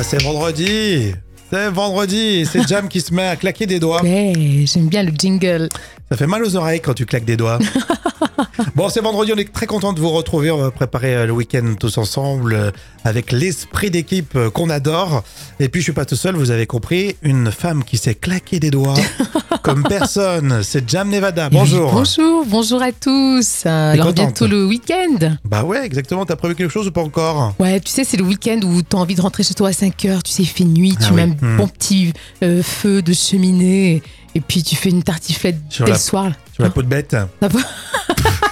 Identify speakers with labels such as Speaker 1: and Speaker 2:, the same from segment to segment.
Speaker 1: Ah, c'est vendredi C'est vendredi et c'est Jam qui se met à claquer des doigts.
Speaker 2: Ouais, j'aime bien le jingle.
Speaker 1: Ça fait mal aux oreilles quand tu claques des doigts. bon, c'est vendredi, on est très content de vous retrouver. On va préparer euh, le week-end tous ensemble euh, avec l'esprit d'équipe euh, qu'on adore. Et puis, je suis pas tout seul, vous avez compris, une femme qui sait claquer des doigts comme personne. C'est Jam Nevada. Bonjour.
Speaker 2: Bonjour, bonjour à tous. Alors bientôt le week-end.
Speaker 1: Bah ouais, exactement. T'as prévu quelque chose ou pas encore?
Speaker 2: Ouais, tu sais, c'est le week-end où tu as envie de rentrer chez toi à 5 heures. Tu sais, il fait nuit,
Speaker 1: Ah
Speaker 2: tu
Speaker 1: oui,
Speaker 2: mets un
Speaker 1: hmm.
Speaker 2: bon petit euh, feu de cheminée. Et puis tu fais une tartiflette
Speaker 1: Sur
Speaker 2: dès
Speaker 1: la-
Speaker 2: le soir. là.
Speaker 1: Sur la peau de bête.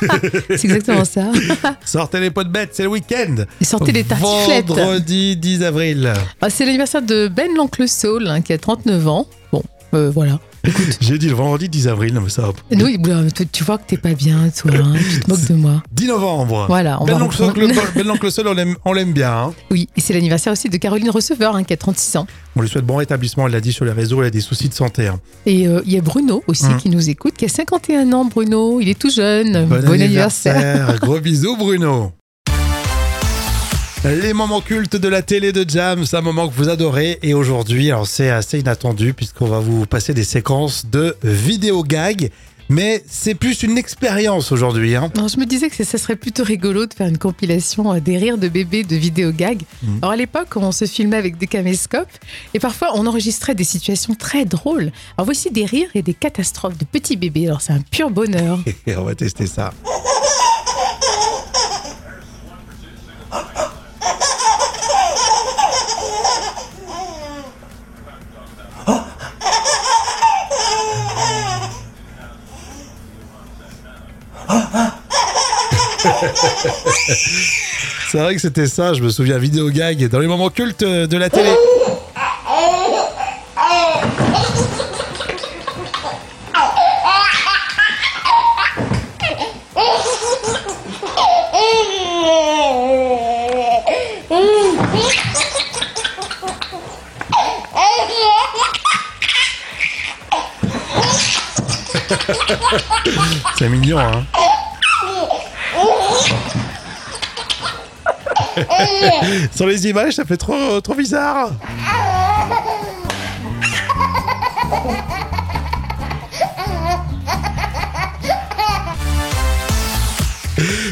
Speaker 2: C'est exactement ça.
Speaker 1: Sortez les peaux de bête, c'est le week-end.
Speaker 2: Et sortez les tartiflettes.
Speaker 1: Vendredi 10 avril.
Speaker 2: Ah, c'est l'anniversaire de Ben l'oncle Saul, hein, qui a 39 ans. Bon, euh, voilà.
Speaker 1: J'ai dit le vendredi 10 avril, non mais ça
Speaker 2: toi, tu vois que t'es pas bien, toi. hein, tu te moques de moi.
Speaker 1: 10 novembre.
Speaker 2: Voilà, on va
Speaker 1: l'oncle
Speaker 2: reprendre.
Speaker 1: Seul, on l'aime- bien. hein.
Speaker 2: Oui, et c'est l'anniversaire aussi de Caroline Receveur, hein, qui a 36 ans.
Speaker 1: On lui souhaite bon rétablissement, elle l'a dit sur les réseaux, elle a des soucis de santé.
Speaker 2: Et euh, il y a Bruno aussi
Speaker 1: Mm.
Speaker 2: qui nous écoute, qui a 51 ans, Bruno. Il est tout jeune. Bon,
Speaker 1: Gros bisous Bruno. Les moments cultes de la télé de Jam, c'est un moment que vous adorez. Et aujourd'hui, alors c'est assez inattendu puisqu'on va vous passer des séquences de vidéo gag. Mais c'est plus une expérience aujourd'hui. hein.
Speaker 2: Non, je me disais que ça serait plutôt rigolo de faire une compilation euh, des rires de bébés de vidéo gag.
Speaker 1: Mhm.
Speaker 2: Alors à l'époque, on se filmait avec des caméscopes et parfois on enregistrait des situations très drôles. Alors voici des rires et des catastrophes de petits bébés. Alors c'est un pur bonheur.
Speaker 1: On va tester ça. C'est vrai que c'était ça, je me souviens, vidéo gag dans les moments cultes de la télé. C'est mignon, hein Sur les images, ça fait trop, trop bizarre.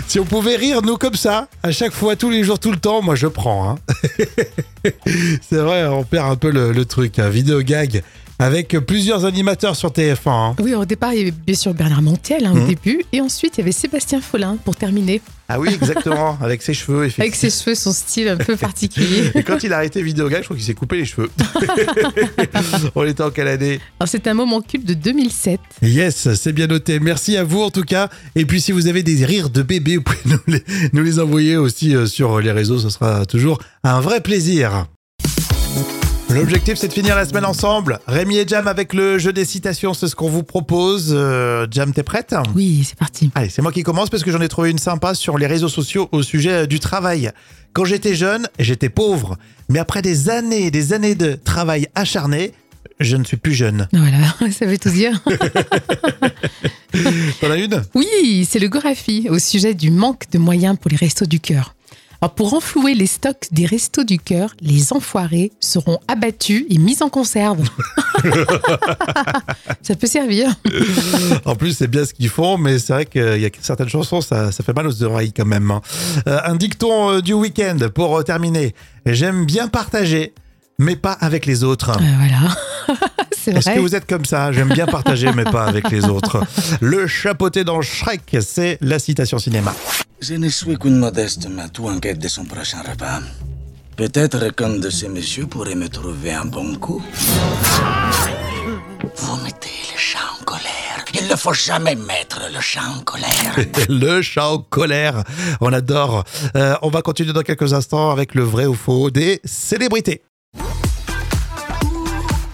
Speaker 1: Si on pouvait rire, nous, comme ça, à chaque fois, tous les jours, tout le temps, moi, je prends. hein. C'est vrai, on perd un peu le, le truc. hein. Vidéo gag avec plusieurs animateurs sur TF1. hein.
Speaker 2: Oui, au départ, il y avait bien sûr Bernard Montiel hein, au
Speaker 1: Mhm.
Speaker 2: début et ensuite il y avait Sébastien Follin pour terminer.
Speaker 1: Ah oui, exactement, avec ses cheveux,
Speaker 2: Avec
Speaker 1: effectivement.
Speaker 2: ses cheveux, son style un peu particulier.
Speaker 1: Et quand il a arrêté vidéo gag, je crois qu'il s'est coupé les cheveux. on était en quelle année?
Speaker 2: Alors c'est un moment culte de 2007.
Speaker 1: Yes, c'est bien noté. Merci à vous en tout cas. Et puis si vous avez des rires de bébé, vous pouvez nous les, nous les envoyer aussi euh, sur les réseaux. Ce sera toujours un vrai plaisir. L'objectif, c'est de finir la semaine ensemble. Rémi et Jam avec le jeu des citations, c'est ce qu'on vous propose. Euh, Jam, t'es prête
Speaker 2: Oui, c'est parti.
Speaker 1: Allez, c'est moi qui commence parce que j'en ai trouvé une sympa sur les réseaux sociaux au sujet euh, du travail. Quand j'étais jeune, j'étais pauvre. Mais après des années et des années de travail acharné, je ne suis plus jeune.
Speaker 2: Voilà, ça veut tout dire.
Speaker 1: T'en as une?
Speaker 2: Oui, c'est le Gorafi au sujet du manque de moyens pour les restos du cœur. Alors pour renflouer les stocks des restos du cœur, les enfoirés seront abattus et mis en conserve. ça peut servir.
Speaker 1: En plus, c'est bien ce qu'ils font, mais c'est vrai qu'il y a certaines chansons, ça, ça fait mal aux oreilles quand même. hein. Euh, un dicton euh, du week-end pour euh, terminer. J'aime bien partager, mais pas avec les autres.
Speaker 2: Euh, voilà.
Speaker 1: Est-ce que vous êtes comme ça? J'aime bien partager, mais pas avec les autres. Le chapeauté dans Shrek, c'est la citation cinéma.
Speaker 3: Je ne suis qu'une modeste matou en quête de son prochain repas. Peut-être qu'un de ces messieurs pourrait me trouver un bon coup. Vous mettez le chat en colère. Il ne faut jamais mettre le chat en colère.
Speaker 1: Le chat en colère. On adore. Euh, on va continuer dans quelques instants avec le vrai ou faux des célébrités.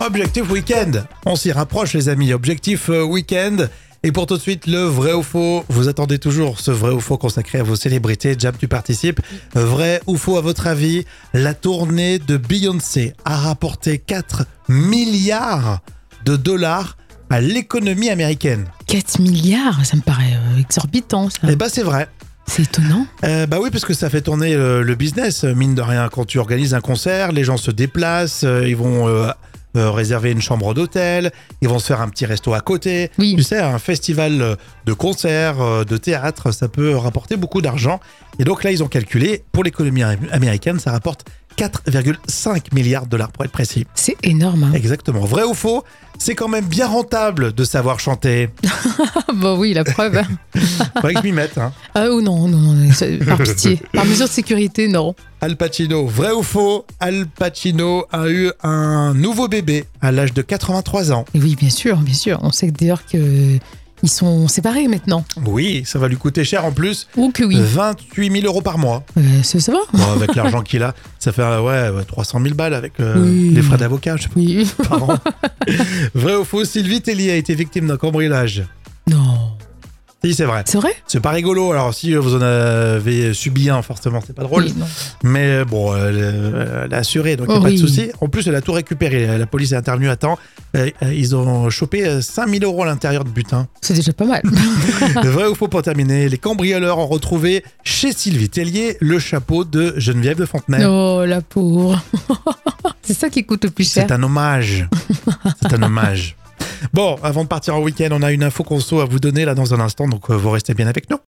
Speaker 1: Objectif week-end. On s'y rapproche, les amis. Objectif euh, week-end. Et pour tout de suite, le vrai ou faux. Vous attendez toujours ce vrai ou faux consacré à vos célébrités. Jam, tu participes. Vrai ou faux, à votre avis, la tournée de Beyoncé a rapporté 4 milliards de dollars à l'économie américaine.
Speaker 2: 4 milliards, ça me paraît euh, exorbitant ça.
Speaker 1: Eh ben, c'est vrai.
Speaker 2: C'est étonnant.
Speaker 1: Euh, bah oui, parce que ça fait tourner euh, le business, mine de rien. Quand tu organises un concert, les gens se déplacent, euh, ils vont euh, euh, réserver une chambre d'hôtel, ils vont se faire un petit resto à côté.
Speaker 2: Oui.
Speaker 1: Tu sais, un festival euh, de concerts, euh, de théâtre, ça peut rapporter beaucoup d'argent. Et donc là, ils ont calculé, pour l'économie am- américaine, ça rapporte 4,5 milliards de dollars pour être précis.
Speaker 2: C'est énorme. hein.
Speaker 1: Exactement. Vrai ou faux C'est quand même bien rentable de savoir chanter.
Speaker 2: Ah bah oui, la preuve. hein.
Speaker 1: Faudrait que je m'y mette. Hein.
Speaker 2: Ah ou non, non, non, par pitié. Par mesure de sécurité, non.
Speaker 1: Al Pacino, vrai ou faux Al Pacino a eu un nouveau bébé à l'âge de 83 ans.
Speaker 2: Et oui, bien sûr, bien sûr. On sait que d'ailleurs que ils sont séparés maintenant.
Speaker 1: Oui, ça va lui coûter cher en plus.
Speaker 2: Ou que oui.
Speaker 1: 28 000 euros par mois.
Speaker 2: Euh, ça, ça va
Speaker 1: Bon, avec l'argent qu'il a, ça fait euh, ouais, ouais, 300 000 balles avec euh,
Speaker 2: Oui.
Speaker 1: les frais d'avocat, je sais
Speaker 2: Oui.
Speaker 1: pas, par an. Vrai ou faux Sylvie Tellier a été victime d'un cambriolage.
Speaker 2: Non.
Speaker 1: Si, c'est vrai.
Speaker 2: C'est vrai
Speaker 1: C'est pas rigolo. Alors, si vous en avez subi un, forcément, c'est pas drôle.
Speaker 2: Oui.
Speaker 1: Mais bon, elle, elle a assuré, donc il n'y a
Speaker 2: Oh
Speaker 1: pas de souci. En plus, elle a tout récupéré. La police est intervenue à temps. Euh, euh, Ils ont chopé 5000 euros à l'intérieur de butin.
Speaker 2: C'est déjà pas mal.
Speaker 1: Vrai ou faux pour terminer Les cambrioleurs ont retrouvé chez Sylvie Tellier le chapeau de Geneviève de Fontenay.
Speaker 2: oh, la pauvre. C'est ça qui coûte le plus cher.
Speaker 1: C'est un hommage. C'est un hommage. Bon, avant de partir en week-end, on a une info conso à vous donner là dans un instant, donc euh, vous restez bien avec nous.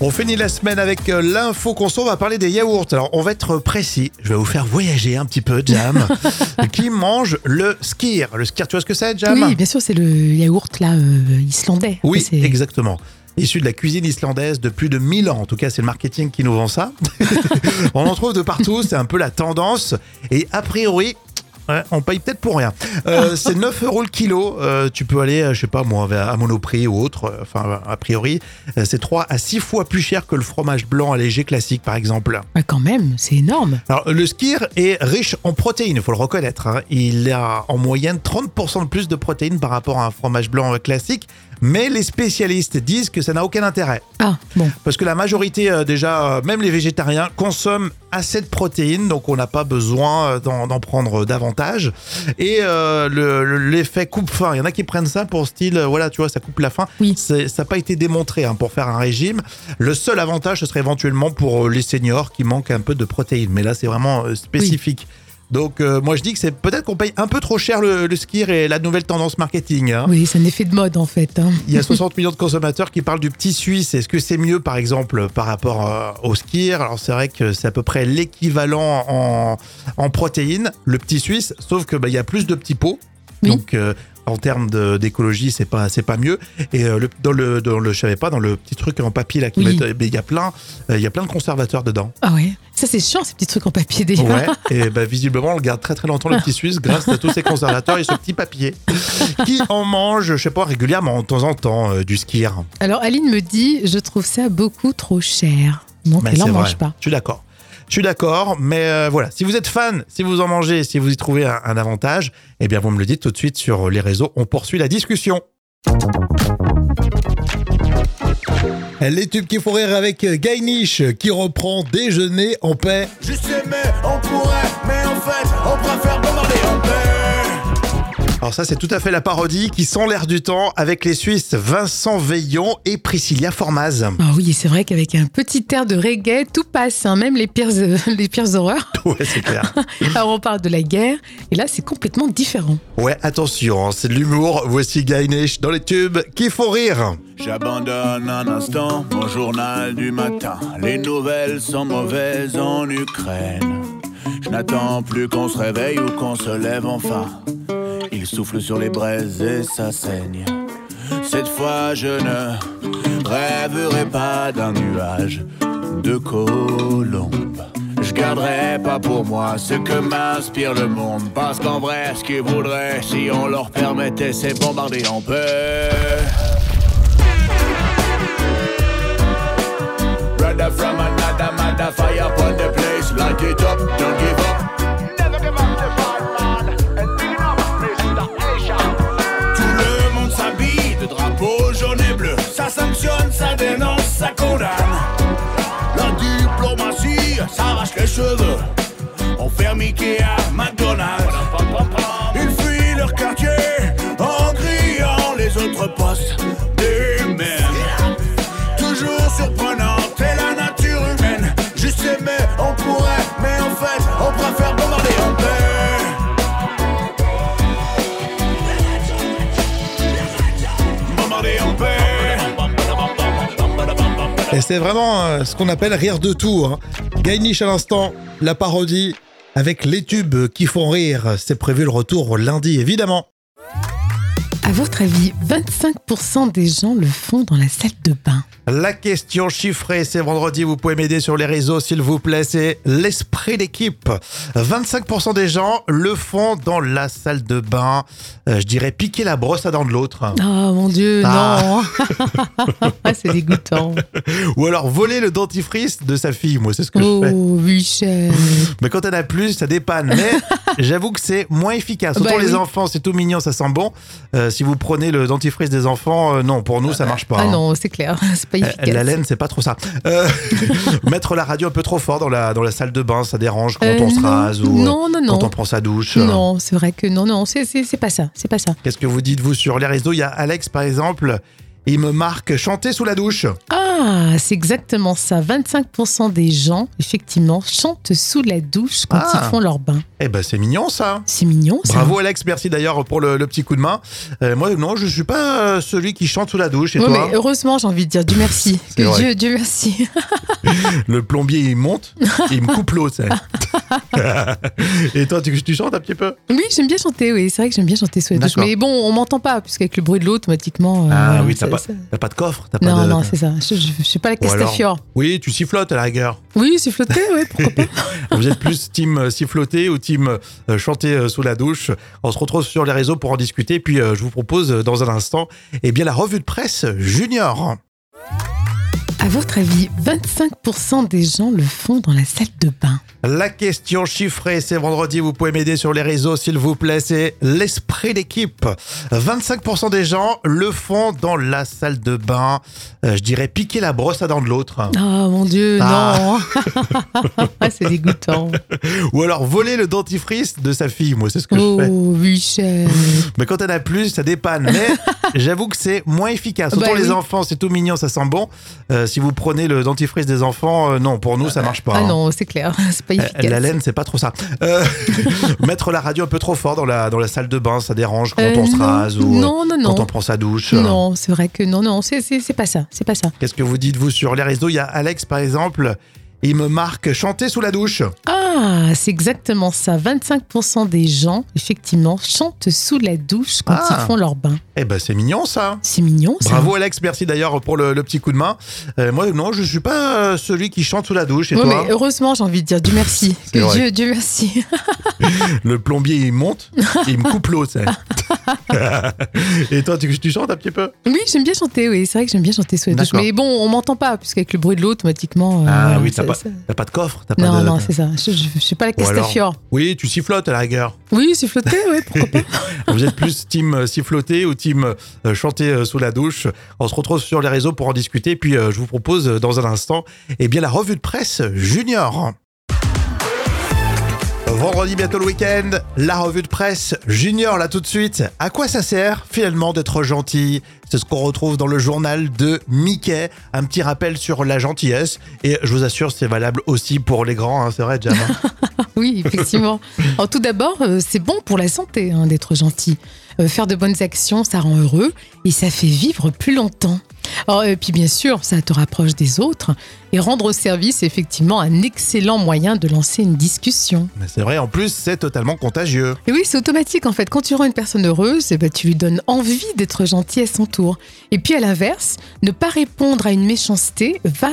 Speaker 1: On finit la semaine avec euh, l'info conso, on va parler des yaourts. Alors, on va être précis, je vais vous faire voyager un petit peu, Jam. qui mange le skir? Le skir, tu vois ce que c'est, Jam?
Speaker 2: Oui, bien sûr, c'est le yaourt là euh, islandais.
Speaker 1: Oui,
Speaker 2: C'est-
Speaker 1: exactement. Issu de la cuisine islandaise de plus de 1000 ans. En tout cas, c'est le marketing qui nous vend ça. on en trouve de partout, c'est un peu la tendance. Et a priori, ouais, on paye peut-être pour rien. Euh, c'est 9 euros le kilo. Euh, tu peux aller, euh, je sais pas moi, à Monoprix ou autre. Enfin, a priori, c'est 3 à 6 fois plus cher que le fromage blanc allégé classique, par exemple.
Speaker 2: Ah, quand même, c'est énorme.
Speaker 1: Alors, le skir est riche en protéines, il faut le reconnaître. hein. Il a en moyenne 30% de plus de protéines par rapport à un fromage blanc classique. Mais les spécialistes disent que ça n'a aucun intérêt.
Speaker 2: Ah, bon.
Speaker 1: Parce que la majorité, euh, déjà, euh, même les végétariens, consomment assez de protéines, donc on n'a pas besoin euh, d'en prendre davantage. Et le- le- l'effet coupe-faim, il y en a qui prennent ça pour style, voilà, tu vois, ça coupe la faim.
Speaker 2: Oui.
Speaker 1: Ça n'a pas été démontré hein, pour faire un régime. Le seul avantage, ce serait éventuellement pour les seniors qui manquent un peu de protéines. Mais là, c'est vraiment spécifique. Donc, euh, moi, je dis que c'est peut-être qu'on paye un peu trop cher le, le skir et la nouvelle tendance marketing. hein.
Speaker 2: Oui, c'est un effet de mode en fait. hein.
Speaker 1: Il y a 60 millions de consommateurs qui parlent du petit suisse. Est-ce que c'est mieux, par exemple, par rapport euh, au skir Alors, c'est vrai que c'est à peu près l'équivalent en, en protéines, le petit suisse, sauf que bah, il y a plus de petits pots.
Speaker 2: Oui.
Speaker 1: Donc, euh, en termes d'écologie, c'est pas c'est pas mieux. Et euh, le, dans le dans le je savais pas dans le petit truc en papier là, qui
Speaker 2: Oui.
Speaker 1: mettent- mais il y a plein euh, il y a plein de conservateurs dedans.
Speaker 2: Ah ouais. Ça, c'est chiant, ces petits trucs en papier déjà.
Speaker 1: Ouais. et bah, visiblement, on le garde très très longtemps le petit suisse grâce à tous ces conservateurs et ce petit papier qui en mange, je sais pas régulièrement, de temps en temps, euh, du skir.
Speaker 2: Alors, Aline me dit je trouve ça beaucoup trop cher. Donc, elle n'en mange pas.
Speaker 1: Je suis d'accord. Je suis d'accord, mais euh, voilà, si vous êtes fan, si vous en mangez, si vous y trouvez un, un avantage, eh bien vous me le dites tout de suite sur les réseaux. On poursuit la discussion. Les tubes qui font rire avec Guy Niche qui reprend Déjeuner en paix.
Speaker 4: Juste aimer, on pourrait, mais en fait, on préfère bombarder en paix.
Speaker 1: Alors ça c'est tout à fait la parodie qui sent l'air du temps avec les Suisses Vincent Veillon et Priscilla Formaz.
Speaker 2: Ah oui, et c'est vrai qu'avec un petit air de reggae, tout passe, hein, même les pires, euh, les pires horreurs.
Speaker 1: Ouais c'est clair.
Speaker 2: Alors, on parle de la guerre, et là, c'est complètement différent.
Speaker 1: Ouais attention, hein, c'est de l'humour. Voici Guy Niche dans les tubes qui font rire.
Speaker 4: J'abandonne un instant mon journal du matin. Les nouvelles sont mauvaises en Ukraine. Je n'attends plus qu'on se réveille ou qu'on se lève enfin. Il souffle sur les braises et ça saigne. Cette fois, je ne rêverai pas d'un nuage de colombes. Je garderai pas pour moi ce que m'inspire le monde. Parce qu'en vrai, ce qu'ils voudraient, si on leur permettait, c'est bombarder en paix.
Speaker 5: cheveux. On ferme Ikea, McDonald's. Ils fuient leur quartier en grillant
Speaker 4: les autres postes des mêmes. Toujours surprenante et la nature humaine. Juste aimer, on pourrait, mais en fait, on préfère bombarder en paix. Et
Speaker 1: c'est vraiment euh, ce qu'on appelle rire de tour. Hein. Gainish à l'instant, la parodie avec les tubes qui font rire. C'est prévu le retour lundi, évidemment.
Speaker 2: À votre avis, 25% des gens le font dans la salle de bain.
Speaker 1: La question chiffrée, c'est vendredi, vous pouvez m'aider sur les réseaux s'il vous plaît, c'est l'esprit d'équipe. 25% des gens le font dans la salle de bain. Euh, je dirais piquer la brosse à dents de l'autre.
Speaker 2: Oh mon Dieu,
Speaker 1: Ah.
Speaker 2: non C'est dégoûtant.
Speaker 1: Ou alors voler le dentifrice de sa fille, moi c'est ce que je fais.
Speaker 2: Oh, Michel.
Speaker 1: Mais quand elle a plus, ça dépanne. Mais j'avoue que c'est moins efficace. Autant
Speaker 2: Bah
Speaker 1: les
Speaker 2: oui.
Speaker 1: enfants, c'est tout mignon, ça sent bon. Euh, si vous prenez le dentifrice des enfants, euh, non, pour nous, ça marche pas.
Speaker 2: Ah
Speaker 1: hein.
Speaker 2: non, c'est clair, c'est pas
Speaker 1: Euh,
Speaker 2: efficace.
Speaker 1: La laine, c'est pas trop ça. Euh, mettre la radio un peu trop fort dans la, dans la salle de bain, ça dérange quand
Speaker 2: Euh,
Speaker 1: on se
Speaker 2: non.
Speaker 1: rase ou euh,
Speaker 2: Non, non,
Speaker 1: quand
Speaker 2: non.
Speaker 1: on prend sa douche.
Speaker 2: Non, c'est vrai que non, non, c'est c'est- c'est pas ça, c'est pas ça.
Speaker 1: Qu'est-ce que vous dites, vous, sur les réseaux? Il y a Alex, par exemple, il me marque chanter sous la douche.
Speaker 2: Ah, c'est exactement ça. 25% des gens, effectivement, chantent sous la douche quand
Speaker 1: Ah.
Speaker 2: ils font leur bain.
Speaker 1: Eh ben, c'est mignon, ça.
Speaker 2: C'est mignon, ça.
Speaker 1: Bravo Alex, merci d'ailleurs pour le, le petit coup de main. Euh, moi non, je suis pas euh, celui qui chante sous la douche et toi
Speaker 2: mais heureusement, j'ai envie de dire Dieu merci. Que. Dieu, Dieu merci.
Speaker 1: Le plombier il monte, il me coupe l'eau. Et toi tu, tu chantes un petit peu?
Speaker 2: Oui, j'aime bien chanter, oui. C'est vrai que j'aime bien chanter sous la douche. Mais bon, on m'entend pas, puisqu'avec le bruit de l'eau, automatiquement. euh,
Speaker 1: Ah oui, t'as pas, pas de coffre, pas
Speaker 2: Non,
Speaker 1: de.
Speaker 2: non, c'est ça. Je, je, je suis pas la
Speaker 1: Ou alors-
Speaker 2: Castafiore.
Speaker 1: Oui, tu sifflotes à la rigueur.
Speaker 2: Oui, flotté, oui, pourquoi pas.
Speaker 1: Vous êtes plus team euh, siffloter ou team euh, chanter sous la douche. On se retrouve sur les réseaux pour en discuter. Puis je vous propose dans un instant, eh bien la revue de presse junior.
Speaker 2: À votre avis, 25% des gens le font dans la salle de bain.
Speaker 1: La question chiffrée, c'est vendredi, vous pouvez m'aider sur les réseaux s'il vous plaît, c'est l'esprit d'équipe. 25% des gens le font dans la salle de bain. Euh, je dirais piquer la brosse à dents de l'autre.
Speaker 2: Oh mon Dieu,
Speaker 1: Ah.
Speaker 2: non C'est dégoûtant.
Speaker 1: Ou alors voler le dentifrice de sa fille, moi c'est ce que je fais.
Speaker 2: Oh, Michel.
Speaker 1: Mais quand elle a plus, ça dépanne. Mais j'avoue que c'est moins efficace.
Speaker 2: Bah
Speaker 1: Autant les
Speaker 2: oui.
Speaker 1: enfants, c'est tout mignon, ça sent bon. Euh, si vous prenez le dentifrice des enfants, euh, non, pour nous, ça marche pas.
Speaker 2: Ah
Speaker 1: hein.
Speaker 2: non, c'est clair, c'est pas
Speaker 1: Euh,
Speaker 2: efficace.
Speaker 1: La laine, c'est pas trop ça. Euh, mettre la radio un peu trop fort dans la, dans la salle de bain, ça dérange quand on se
Speaker 2: non.
Speaker 1: rase ou euh,
Speaker 2: Non, non, non.
Speaker 1: quand on prend sa douche.
Speaker 2: Non, c'est vrai que non, non, c'est pas ça, c'est pas ça.
Speaker 1: Qu'est-ce que vous dites, vous, sur les réseaux? Il y a Alex, par exemple, il me marque chanter sous la douche.
Speaker 2: Ah, c'est exactement ça. 25% des gens, effectivement, chantent sous la douche quand
Speaker 1: Ah.
Speaker 2: ils font leur bain.
Speaker 1: Eh ben, c'est mignon, ça.
Speaker 2: C'est mignon, ça.
Speaker 1: Bravo Alex, merci d'ailleurs pour le, le petit coup de main. Euh, moi non, je suis pas euh, celui qui chante sous la douche et
Speaker 2: Ouais,
Speaker 1: toi
Speaker 2: mais heureusement, j'ai envie de dire Dieu merci. Que. Dieu, Dieu merci.
Speaker 1: Le plombier il monte, il me coupe l'eau, et toi tu, tu chantes un petit peu?
Speaker 2: Oui, j'aime bien chanter, oui. C'est vrai que j'aime bien chanter sous la douche. Mais bon, on m'entend pas, puisqu'avec le bruit de l'eau, automatiquement. euh,
Speaker 1: Ah oui, t'as pas,
Speaker 2: ça-
Speaker 1: pas de coffre, pas
Speaker 2: Non,
Speaker 1: de.
Speaker 2: non, c'est ça. Je, je, suis pas la Castafiore.
Speaker 1: Oui, tu sifflotes à la rigueur.
Speaker 2: Oui, flotté, oui, pourquoi pas.
Speaker 1: Vous êtes plus team euh, siffloter ou team euh, chanter euh, sous la douche. On se retrouve sur les réseaux pour en discuter. Puis je vous propose dans un instant, eh bien la revue de presse junior. Vendredi bientôt le week-end, la revue de presse junior là tout de suite. À quoi ça sert finalement d'être gentil? C'est ce qu'on retrouve dans le journal de Mickey. Un petit rappel sur la gentillesse. Et je vous assure, c'est valable aussi pour les grands, hein, c'est vrai, Jam. hein.
Speaker 2: Oui, effectivement. Alors, tout d'abord, euh, c'est bon pour la santé hein, d'être gentil. Euh, faire de bonnes actions, ça rend heureux et ça fait vivre plus longtemps. Alors, et puis bien sûr, ça te rapproche des autres et rendre service, c'est effectivement un excellent moyen de lancer une discussion.
Speaker 1: Mais c'est vrai, en plus, c'est totalement contagieux.
Speaker 2: Et oui, c'est automatique en fait. Quand tu rends une personne heureuse, eh ben, tu lui donnes envie d'être gentil à son tour. Et puis à l'inverse, ne pas répondre à une méchanceté va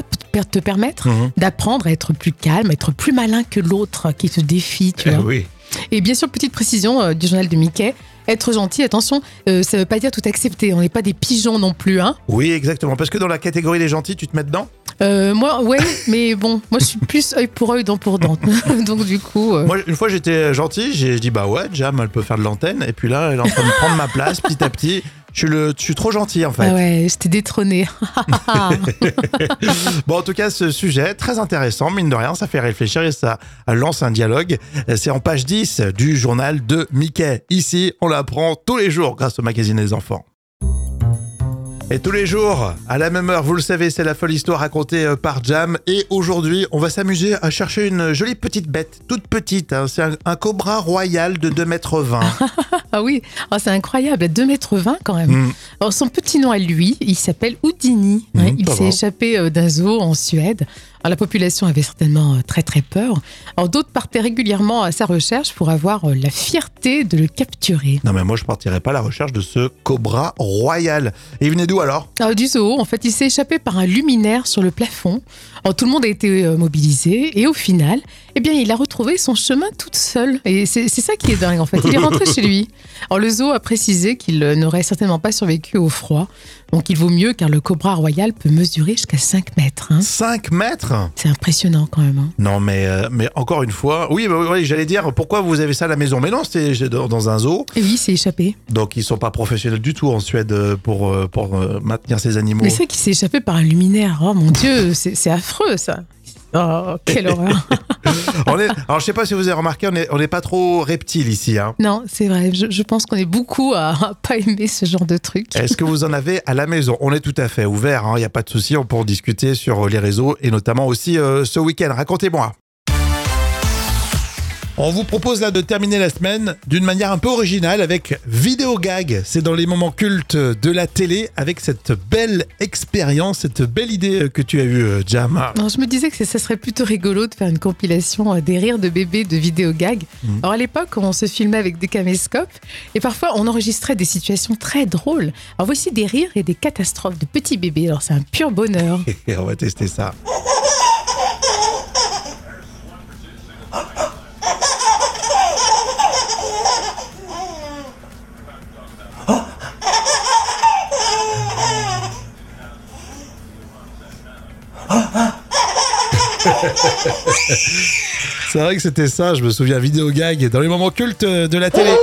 Speaker 2: te permettre
Speaker 1: Mhm.
Speaker 2: d'apprendre à être plus calme, à être plus malin que l'autre qui te défie, tu
Speaker 1: Eh
Speaker 2: vois.
Speaker 1: oui.
Speaker 2: Et bien sûr, petite précision euh, du journal de Mickey, être gentil, attention, euh, ça veut pas dire tout accepter. On n'est pas des pigeons non plus, hein.
Speaker 1: Oui, exactement. Parce que dans la catégorie des gentils, tu te mets dedans?
Speaker 2: Euh, moi, ouais, mais bon, moi je suis plus œil pour œil, dent pour dent. Donc du coup, euh,
Speaker 1: Moi, une fois, j'étais gentil, j'ai dit bah ouais, Jam, elle peut faire de l'antenne. Et puis là, elle est en train de prendre ma place petit à petit. Je suis, le, je suis trop gentil en fait.
Speaker 2: ah ouais, je t'ai détrôné.
Speaker 1: Bon, en tout cas, ce sujet très intéressant, mine de rien, ça fait réfléchir et ça lance un dialogue. C'est en page 10 du journal de Mickey. Ici, on l'apprend tous les jours grâce au magazine des enfants. Et tous les jours, à la même heure, vous le savez, c'est la folle histoire racontée euh, par Jam. Et aujourd'hui, on va s'amuser à chercher une jolie petite bête, toute petite. hein. C'est un, un cobra royal de 2 mètres 20.
Speaker 2: Ah oui, Ah, c'est incroyable, à 2 mètres 20 quand même.
Speaker 1: Mm.
Speaker 2: Alors, son petit nom à lui, il s'appelle Houdini. hein.
Speaker 1: Mhm,
Speaker 2: il s'est échappé euh, d'un zoo en Suède. Alors, la population avait certainement euh, très très peur. Alors d'autres partaient régulièrement à sa recherche pour avoir euh, la fierté de le capturer.
Speaker 1: Non mais moi je partirais pas à la recherche de ce cobra royal. Et il venait d'où alors?
Speaker 2: Alors, du zoo, en fait, il s'est échappé par un luminaire sur le plafond. Alors, tout le monde a été mobilisé et au final, eh bien, il a retrouvé son chemin toute seul. Et c'est ça qui est dingue, en fait. Il est rentré chez lui. Alors, le zoo a précisé qu'il euh, n'aurait certainement pas survécu au froid. Donc, il vaut mieux car le cobra royal peut mesurer jusqu'à 5 mètres. hein.
Speaker 1: 5 mètres?
Speaker 2: C'est impressionnant quand même. hein.
Speaker 1: Non mais, euh, mais encore une fois, oui, bah, oui j'allais dire pourquoi vous avez ça à la maison? Mais non, c'était dans dans un zoo.
Speaker 2: Et oui, il s'est échappé.
Speaker 1: Donc ils sont pas professionnels du tout en Suède euh, pour, euh, pour euh, maintenir ces animaux.
Speaker 2: Mais c'est vrai qu'il s'est échappé par un luminaire. Oh mon Dieu, c'est c'est affreux ça. Oh, quelle horreur.
Speaker 1: On est, alors je sais pas si vous avez remarqué, on n'est on est pas trop reptile ici. Hein.
Speaker 2: Non, c'est vrai. Je, je pense qu'on est beaucoup à, à pas aimer ce genre de truc.
Speaker 1: Est-ce que vous en avez à la maison? On est tout à fait ouvert, il n'y a pas de souci, on peut en discuter sur les réseaux et notamment aussi euh, ce week-end. Racontez-moi. On vous propose là de terminer la semaine d'une manière un peu originale avec Vidéo Gag. C'est dans les moments cultes de la télé avec cette belle expérience, cette belle idée que tu as eue, euh, Jam.
Speaker 2: Non, je me disais que ça serait plutôt rigolo de faire une compilation euh, des rires de bébés de vidéo gag.
Speaker 1: Mhm.
Speaker 2: Alors à l'époque, on se filmait avec des caméscopes et parfois on enregistrait des situations très drôles. Alors voici des rires et des catastrophes de petits bébés. Alors c'est un pur bonheur.
Speaker 1: on va tester ça. C'est vrai que c'était ça, je me souviens, vidéo gag dans les moments cultes de la télé.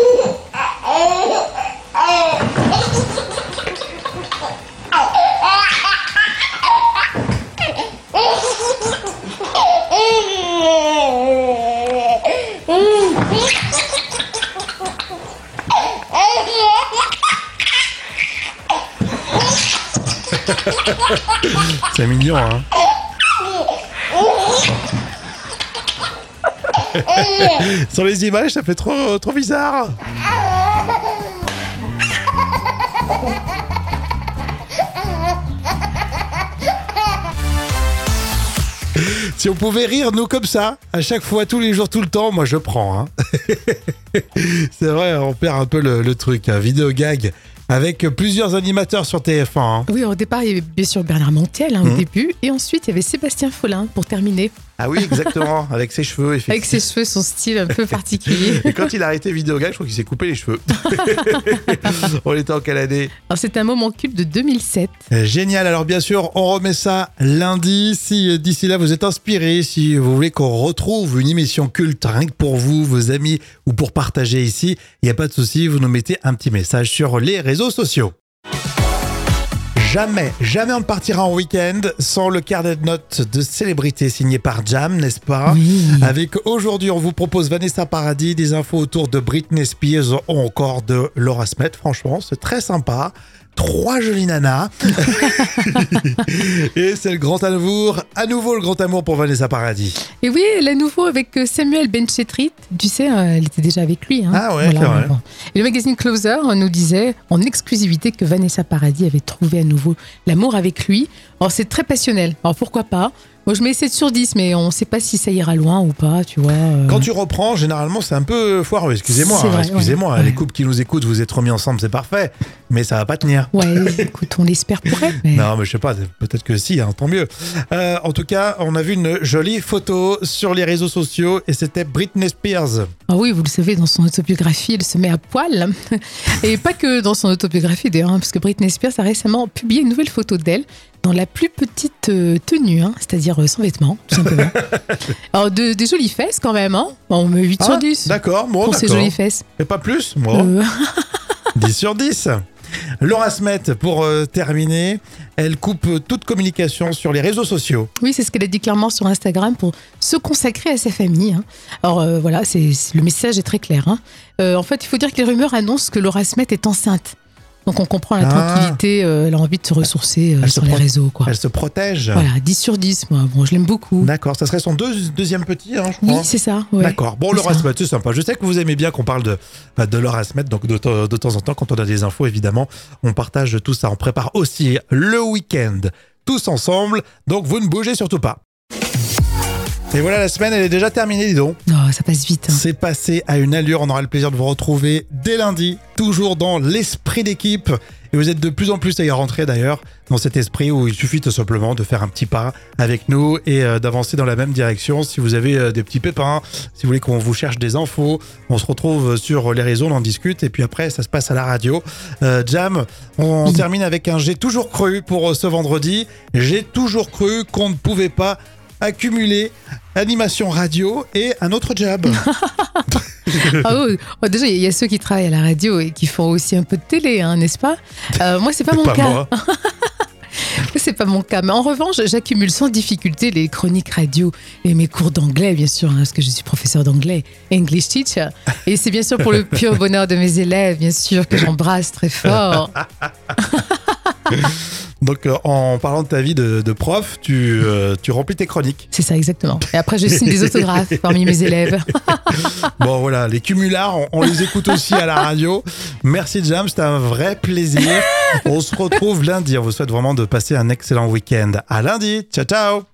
Speaker 1: C'est mignon, hein Sur les images, ça fait trop, trop bizarre. Si on pouvait rire, nous, comme ça, à chaque fois, tous les jours, tout le temps, moi, je prends. Hein. C'est vrai, on perd un peu le, le truc. Hein. Vidéo gag avec plusieurs animateurs sur TF1. hein.
Speaker 2: Oui, au départ, il y avait bien sûr Bernard Montiel hein, au début et ensuite il y avait Sébastien Follin pour terminer.
Speaker 1: Ah oui, exactement, avec ses cheveux, effectivement.
Speaker 2: Avec ses cheveux, son style un peu particulier.
Speaker 1: Et quand il a arrêté vidéo gag, je crois qu'il s'est coupé les cheveux. on était en quelle année?
Speaker 2: Alors c'est un moment culte de 2007.
Speaker 1: Euh, Génial. Alors bien sûr, on remet ça lundi. Si euh, d'ici là vous êtes inspiré, si vous voulez qu'on retrouve une émission culte rien que pour vous, vos amis ou pour partager ici, il n'y a pas de souci, vous nous mettez un petit message sur les réseaux sociaux. Jamais, jamais on ne partira en week-end sans le carnet de notes de célébrité signé par Jam, n'est-ce pas
Speaker 2: Oui.
Speaker 1: Avec aujourd'hui, on vous propose Vanessa Paradis, des infos autour de Britney Spears ou encore de Laura Smet. Franchement, c'est très sympa. Trois jolies nanas. Et c'est le grand amour, à nouveau le grand amour pour Vanessa Paradis.
Speaker 2: Et oui, elle à nouveau avec euh, Samuel Benchetrit. Tu sais, euh, elle était déjà avec lui. hein.
Speaker 1: Ah ouais, c'est vrai.
Speaker 2: bon. Et le magazine Closer nous disait en exclusivité que Vanessa Paradis avait trouvé à nouveau l'amour avec lui. Alors c'est très passionnel. Alors pourquoi pas Moi je mets 7 sur 10, mais on ne sait pas si ça ira loin ou pas, tu vois. euh.
Speaker 1: Quand tu reprends, généralement, c'est un peu foireux. Excusez-moi, hein, excusez-moi.
Speaker 2: ouais.
Speaker 1: Les couples qui nous écoutent, vous êtes remis ensemble, c'est parfait. Mais ça va pas tenir.
Speaker 2: Ouais, écoute, on l'espère pour elle. Mais...
Speaker 1: Non, mais je sais pas, peut-être que si, hein, tant mieux. Euh, en tout cas, on a vu une jolie photo sur les réseaux sociaux et c'était Britney Spears.
Speaker 2: Ah oui, vous le savez, dans son autobiographie, elle se met à poil. Et pas que dans son autobiographie d'ailleurs, hein, parce que Britney Spears a récemment publié une nouvelle photo d'elle dans la plus petite euh, tenue, hein, c'est-à-dire euh, sans vêtements, tout simplement. Alors, de- des jolies fesses quand même, hein. on met 8 sur
Speaker 1: Ah,
Speaker 2: 10
Speaker 1: D'accord, bon,
Speaker 2: pour ces jolies fesses.
Speaker 1: Et pas plus, moi.
Speaker 2: Euh,
Speaker 1: 10 sur 10. Laura Smet, pour euh, terminer, elle coupe toute communication sur les réseaux sociaux.
Speaker 2: oui, c'est ce qu'elle a dit clairement sur Instagram pour se consacrer à sa famille. hein. Alors euh, voilà, c'est c'est- le message est très clair. hein. Euh, en fait, il faut dire que les rumeurs annoncent que Laura Smet est enceinte. Donc on comprend la
Speaker 1: Ah.
Speaker 2: tranquillité, euh, elle a envie de se ressourcer euh,
Speaker 1: se
Speaker 2: sur les réseaux. Quoi.
Speaker 1: Elle se protège.
Speaker 2: Voilà, 10 sur 10, moi. Bon, je l'aime beaucoup.
Speaker 1: D'accord, ça serait son deux- deuxième petit, hein, je
Speaker 2: Oui,
Speaker 1: crois.
Speaker 2: c'est ça. ouais.
Speaker 1: D'accord. Bon,
Speaker 2: ça.
Speaker 1: Rasmet, c'est sympa. Je sais que vous aimez bien qu'on parle de, bah, de leur Rasmet, donc de temps en temps, quand on a des infos, évidemment, on partage tout ça. On prépare aussi le week-end tous ensemble, donc vous ne bougez surtout pas. Et voilà, la semaine, elle est déjà terminée, dis donc.
Speaker 2: Non, ça passe vite. hein.
Speaker 1: C'est passé à une allure. On aura le plaisir de vous retrouver dès lundi, toujours dans l'esprit d'équipe. Et vous êtes de plus en plus à y rentrer d'ailleurs, dans cet esprit où il suffit tout simplement de faire un petit pas avec nous et euh, d'avancer dans la même direction. Si vous avez euh, des petits pépins, si vous voulez qu'on vous cherche des infos, on se retrouve sur les réseaux, on en discute et puis après ça se passe à la radio. Euh, Jam, on
Speaker 2: Oui.
Speaker 1: termine avec un j'ai toujours cru pour ce vendredi. J'ai toujours cru qu'on ne pouvait pas accumuler animation radio et un autre job.
Speaker 2: Ah oui, oh, déjà, il y a ceux qui travaillent à la radio et qui font aussi un peu de télé, hein, n'est-ce pas? Euh, Moi, c'est pas mon
Speaker 1: Pas
Speaker 2: cas.
Speaker 1: moi.
Speaker 2: C'est pas mon cas. Mais en revanche, j'accumule sans difficulté les chroniques radio et mes cours d'anglais, bien sûr, hein, parce que je suis professeur d'anglais, English teacher. Et c'est bien sûr pour le pur bonheur de mes élèves, bien sûr, que j'embrasse très fort.
Speaker 1: Donc, euh, en parlant de ta vie de, de prof, tu, euh, tu remplis tes chroniques.
Speaker 2: C'est ça, exactement. Et après, je signe des autographes parmi mes élèves.
Speaker 1: Bon, voilà, les cumulards, on, on les écoute aussi à la radio. Merci, Jam, c'était un vrai plaisir. On se retrouve lundi. On vous souhaite vraiment de passer un excellent week-end. À lundi. Ciao, ciao.